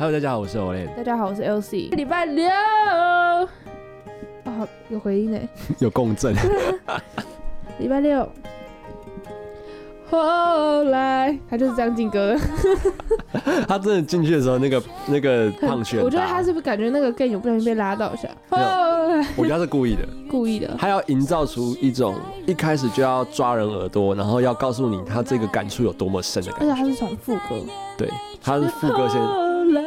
Hello，大家好，我是 Olen，大家好，我是 LC。礼拜六，哦，有回音呢。有共振。礼拜六，后来他就是这样进歌的。他真的进去的时候，那个那个胖圈，我觉得他是不是感觉那个 gay 有不小心被拉到一下？后来我觉得他是故意的，故意的。他要营造出一种一开始就要抓人耳朵，然后要告诉你他这个感触有多么深的感觉。而且他是从副歌，对，他是副歌先，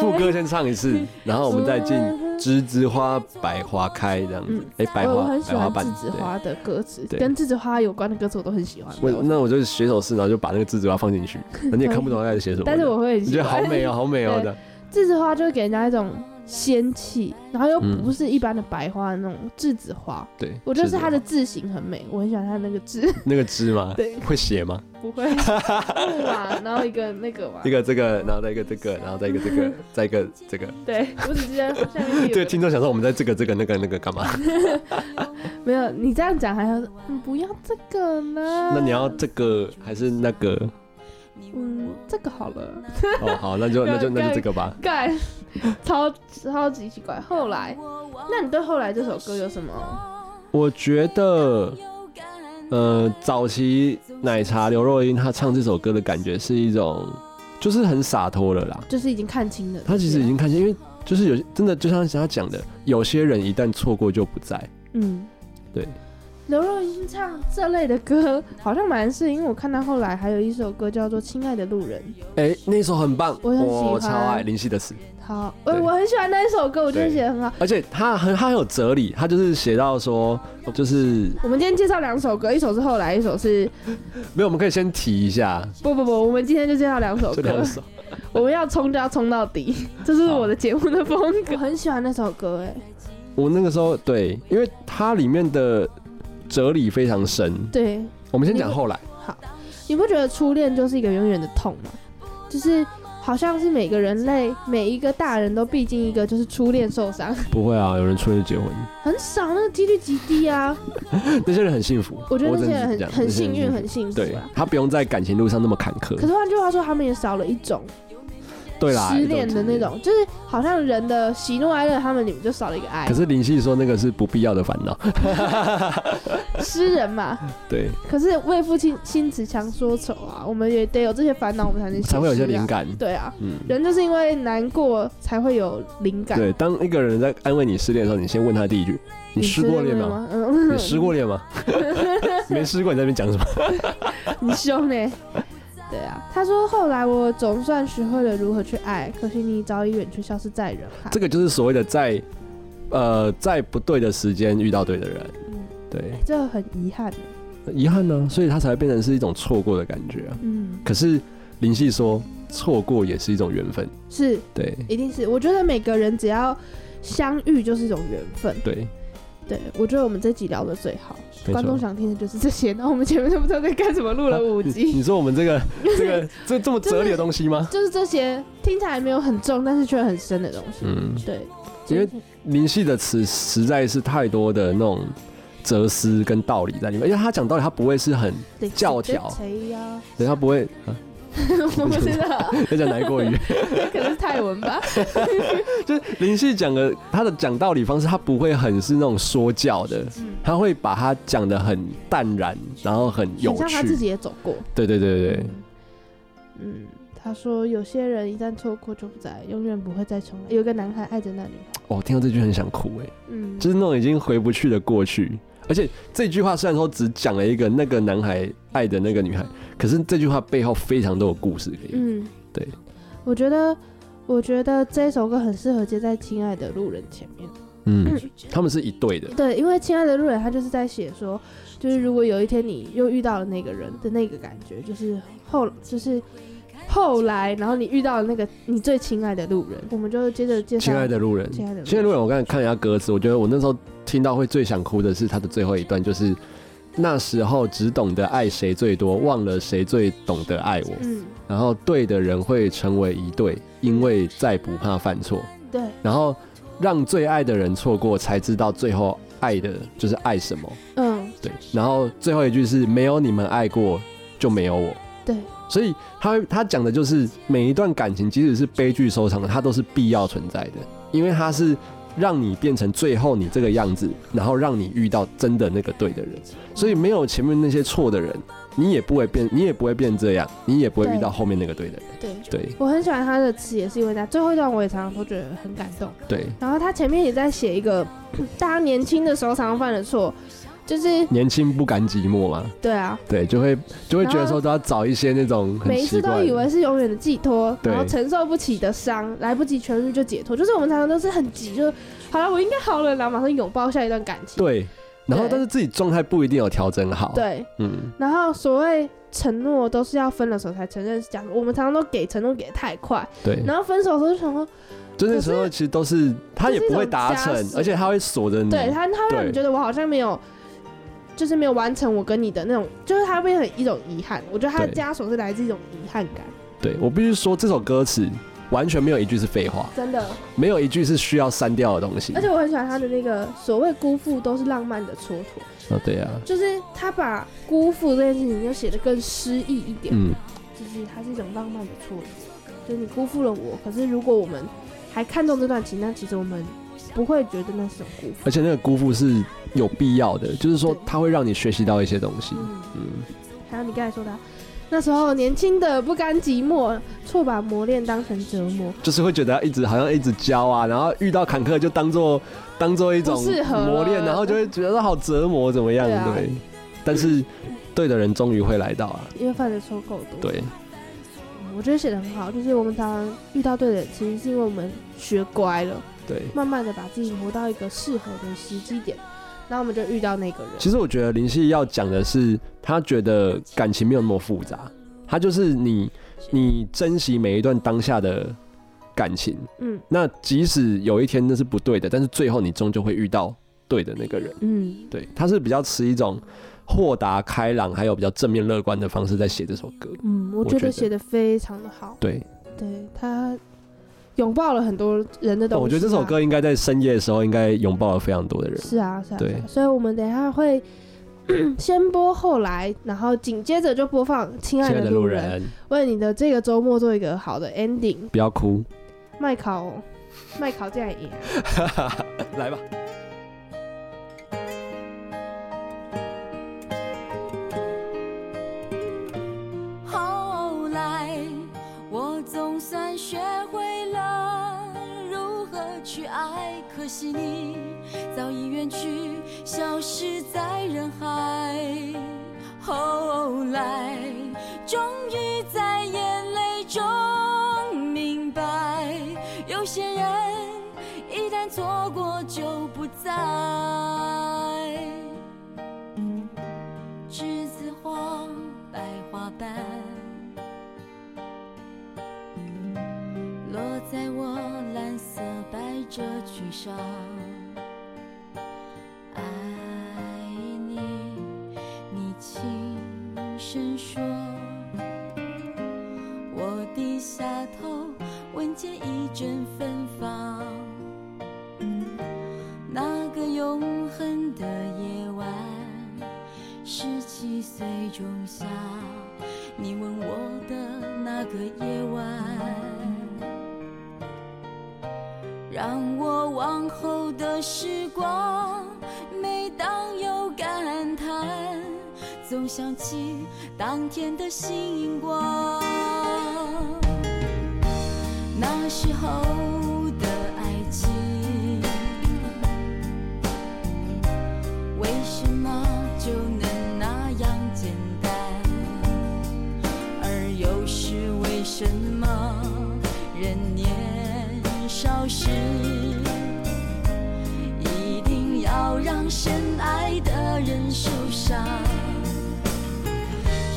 副歌先唱一次，然后我们再进“栀子花百花开”这样子。哎，白花，我很喜欢瓣栀子花的歌词，跟栀子花有关的歌词我都很喜欢。我那我就写首诗，然后就把那个栀子花放进去，你也看不懂他在写什么。但是我会你觉得好美哦，好美哦喔的。栀子花就会给人家一种仙气，然后又嗯不是一般的白花的那种栀子花。对，我就是它的的字形很美，我很喜欢它那个字。那个枝吗？对，会写吗？不会木嘛，然后一个那个嘛一，个这个，然后再一个这个，然后再一个这个，再一个这个。对我只记得下面有对，听众想说我们在这个这个那个那个干嘛？没有你这样讲还要嗯不要这个呢？那你要这个还是那个？嗯这个好了，哦，好，那就那就那就这个吧。干 超超级奇怪。后来，那你对后来这首歌有什么？我觉得，呃，早期奶茶刘若英她唱这首歌的感觉是一种，就是很洒脱了啦。就是已经看清了，她其实已经看清，因为就是有真的，就像她讲的，有些人一旦错过就不在。嗯，对。刘若英唱这类的歌好像蛮是，因为我看到后来还有一首歌叫做《亲爱的路人哎、那首很棒，我很喜欢超爱林夕的词，》。好，呃，对我很喜欢那一首歌，我觉得写的很好。而且他很他很有哲理，他就是写到说，就是我们今天介绍两首歌，一首是后来，一首是 没有，我们可以先提一下不不不，我们今天就介绍两首 歌两，首。我们要冲就要冲到底，这是我的节目的风格。我很喜欢那首歌，哎，我那个时候对，因为它里面的哲理非常深。对，我们先讲后来，好，你不觉得初恋就是一个永远的痛吗？就是好像是每个人类每一个大人都必经一个就是初恋受伤，不会啊，有人初恋就结婚，很少，那个几率极低啊。那些人很幸福。我觉得那些人很很幸运，很幸福对啊。他不用在感情路上那么坎坷可。是换句话说，他们也少了一种对啦，失恋的那种，就是好像人的喜怒哀乐，他们里面就少了一个爱可。是林夕说那个是不必要的烦恼。诗人嘛，对，可是为赋新新词强说愁啊，我们也得有这些烦恼，我们才能写才会有一些灵。感。对啊，嗯，人就是因为难过才会有灵感。对，当一个人在安慰你失恋的时候，你先问他第一句：“你失过恋吗？你失过恋吗？没失过，你在那边讲什么？你凶呢？对啊，他说后来我总算学会了如何去爱，可惜你早已远去，消失在人海。这个就是所谓的在呃在不对的时间遇到对的人，嗯，对，这很遗憾。遗憾呢，所以他才会变成是一种错过的感觉啊。嗯，可是林夕说，错过也是一种缘分，是，对一定是。我觉得每个人只要相遇就是一种缘分。对，对，我觉得我们这集聊的最好，没观众。想听的就是这些。然后我们前面都不知道在干什么，录了五你集，你说我们这个 这个这这么哲理的东西吗？就是这些听起来没有很重，但是却很深的东西。嗯，对，因为林夕的词实在是太多的那种哲思跟道理在里面，因为他讲道理，他不会是很，教条？对他不会，啊、我不知道，在讲哪一国语？可能是泰文吧。就是林夕讲的，他的讲道理方式，他不会很是那种说教的，嗯，他会把他讲的很淡然，然后很有很像他自。己也走过。对对对对对，嗯，他说有些人一旦错过就不再，永远不会再重来。有个男孩爱着那女孩，哦，听到这句很想哭哎，嗯，就是那种已经回不去的过去。而且这句话虽然说只讲了一个那个男孩爱的那个女孩，可是这句话背后非常都有故事可以。嗯，对，我觉得，我觉得这首歌很适合接在《亲爱的路人》前面。嗯，他们是一对的。对，因为《亲爱的路人》他就是在写说，就是如果有一天你又遇到了那个人的那个感觉，就是后就是后来，然后你遇到了那个你最亲爱的路人，我们就接着介绍亲爱的路人，亲爱的路人亲爱的路人，我刚才看一下歌词，我觉得我那时候听到会最想哭的是他的最后一段，就是那时候只懂得爱谁最多，忘了谁最懂得爱我。嗯，然后对的人会成为一对，因为再不怕犯错。对，然后让最爱的人错过，才知道最后爱的就是爱什么。嗯，对，然后最后一句是没有你们爱过，就没有我。对，所以他他讲的就是每一段感情，即使是悲剧收场的，它都是必要存在的，因为它是让你变成最后你这个样子，然后让你遇到真的那个对的人。所以没有前面那些错的人，你也不会变，你也不会变这样，你也不会遇到后面那个对的人。对，对我很喜欢他的词，也是因为他最后一段我也常常都觉得很感动。对，然后他前面也在写一个 大家年轻的时候常常犯的错，就是年轻不甘寂寞嘛，对啊，对，就会就会觉得说都要找一些那种每一次都以为是永远的寄托，然后承受不起的伤，来不及痊愈就解脱，就是我们常常都是很急，就好了，我应该好了，然后马上拥抱下一段感情。对，然后但是自己状态不一定有调整好。，对，嗯，然后所谓承诺都是要分的时候才承认是假的，我们常常都给承诺给的太快，对，然后分手的时候就想说，就那时候其实都是他也不会达成而且他会锁着你。对他他会让你觉得我好像没有。就是没有完成我跟你的那种，就是它变成一种遗憾。我觉得他的枷锁是来自一种遗憾感，对我必须说，这首歌词完全没有一句是废话，真的。没有一句是需要删掉的东西。而且我很喜欢他的那个所谓辜负都是浪漫的蹉跎，哦，对啊，就是他把辜负这件事情就写得更诗意一点，嗯，就是它是一种浪漫的蹉跎，就是你辜负了我，可是如果我们还看重这段情，那其实我们不会觉得那是种辜负。而且那个辜负是有必要的，就是说对。它会让你学习到一些东西。嗯，嗯，还有你刚才说的啊，那时候年轻的不甘寂寞，错把磨练当成折磨，就是会觉得一直好像一直教啊，然后遇到坎坷就当做当做一种磨练，然后就会觉得好折磨怎么样？对啊。对，但是对的人终于会来到啊，因为犯的错够多。对，嗯，我觉得写的很好，就是我们常常遇到对的人，其实是因为我们学乖了。对。慢慢的把自己活到一个适合的时机点，然后我们就遇到那个人。其实我觉得林夕要讲的是，他觉得感情没有那么复杂，他就是你你珍惜每一段当下的感情，嗯那即使有一天那是不对的，但是最后你终究会遇到对的那个人。嗯，对，他是比较持一种豁达开朗，还有比较正面乐观的方式在写这首歌。嗯，我我觉得写的非常的好。对，对他拥抱了很多人的东西、啊我觉得这首歌应该在深夜的时候应该拥抱了非常多的人。是啊是啊，对啊所以我们等一下会 先播后来，然后紧接着就播放《亲爱的路人》，人，为你的这个周末做一个好的 ending。不要哭，麦考，麦考这样也。来吧。惜你早已远去，消失在人海。后来，终于在眼泪中明白，有些人一旦错过就不再。栀子花，白花瓣，落在我蓝色百褶上。想起当天的星光。那时候的爱情。为什么就能那样简单？而又是为什么人年少时，一定要让深爱的人受伤？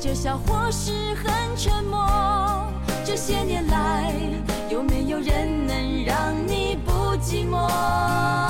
就笑或是很沉默。这些年来，有没有人能让你不寂寞？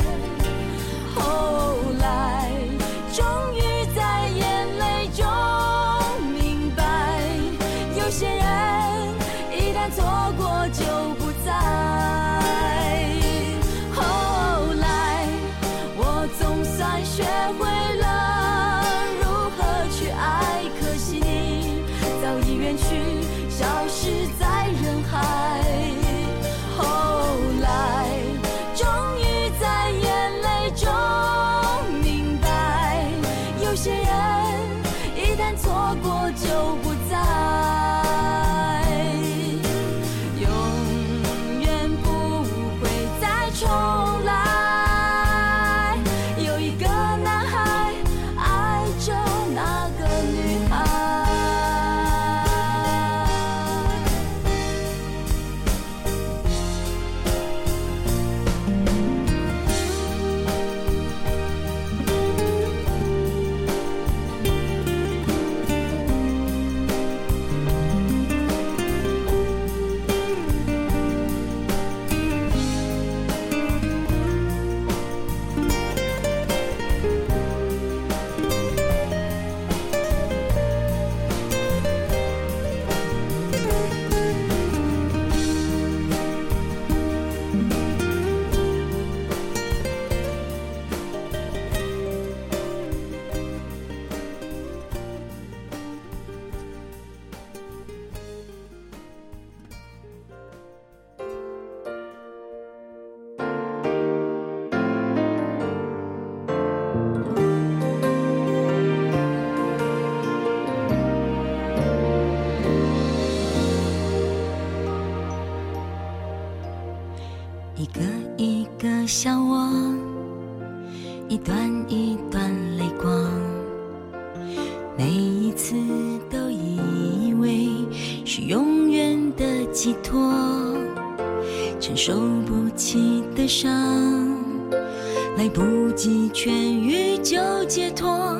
解脱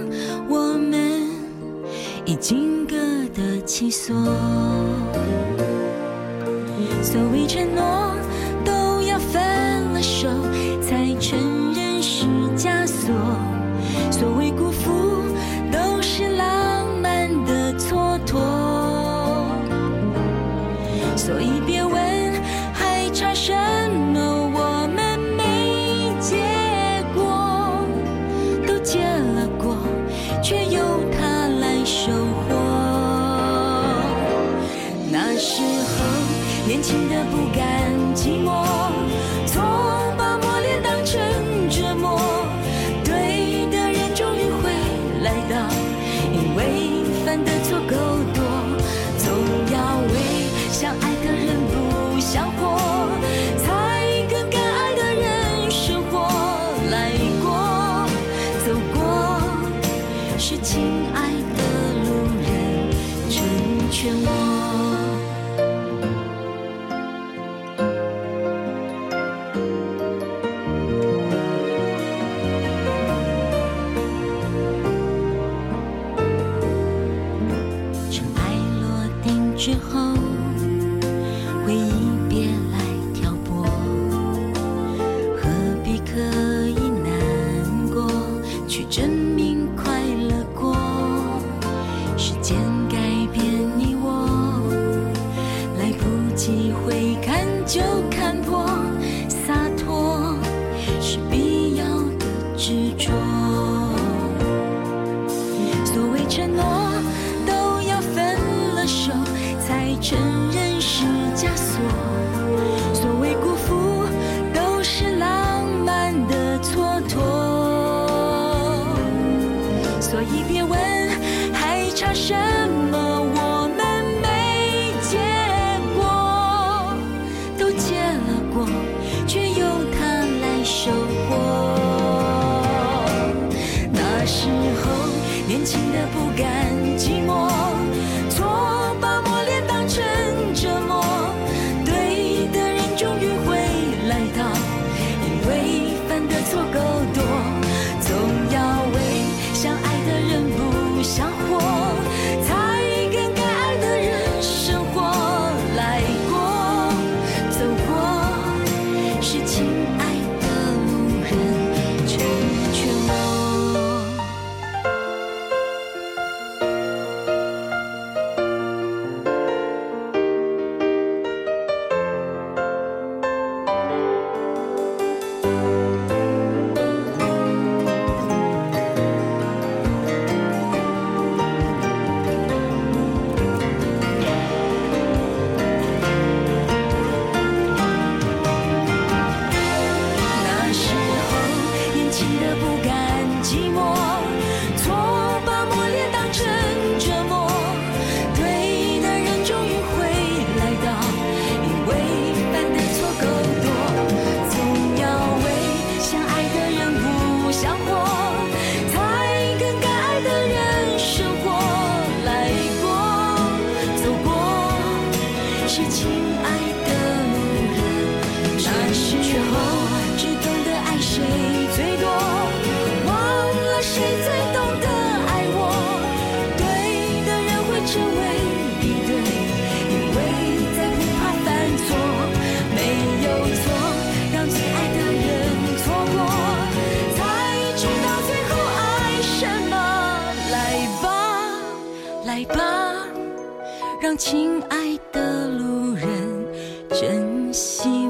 我们已经各得其所。所谓承诺都要分了手才承认是枷锁。的路人珍惜。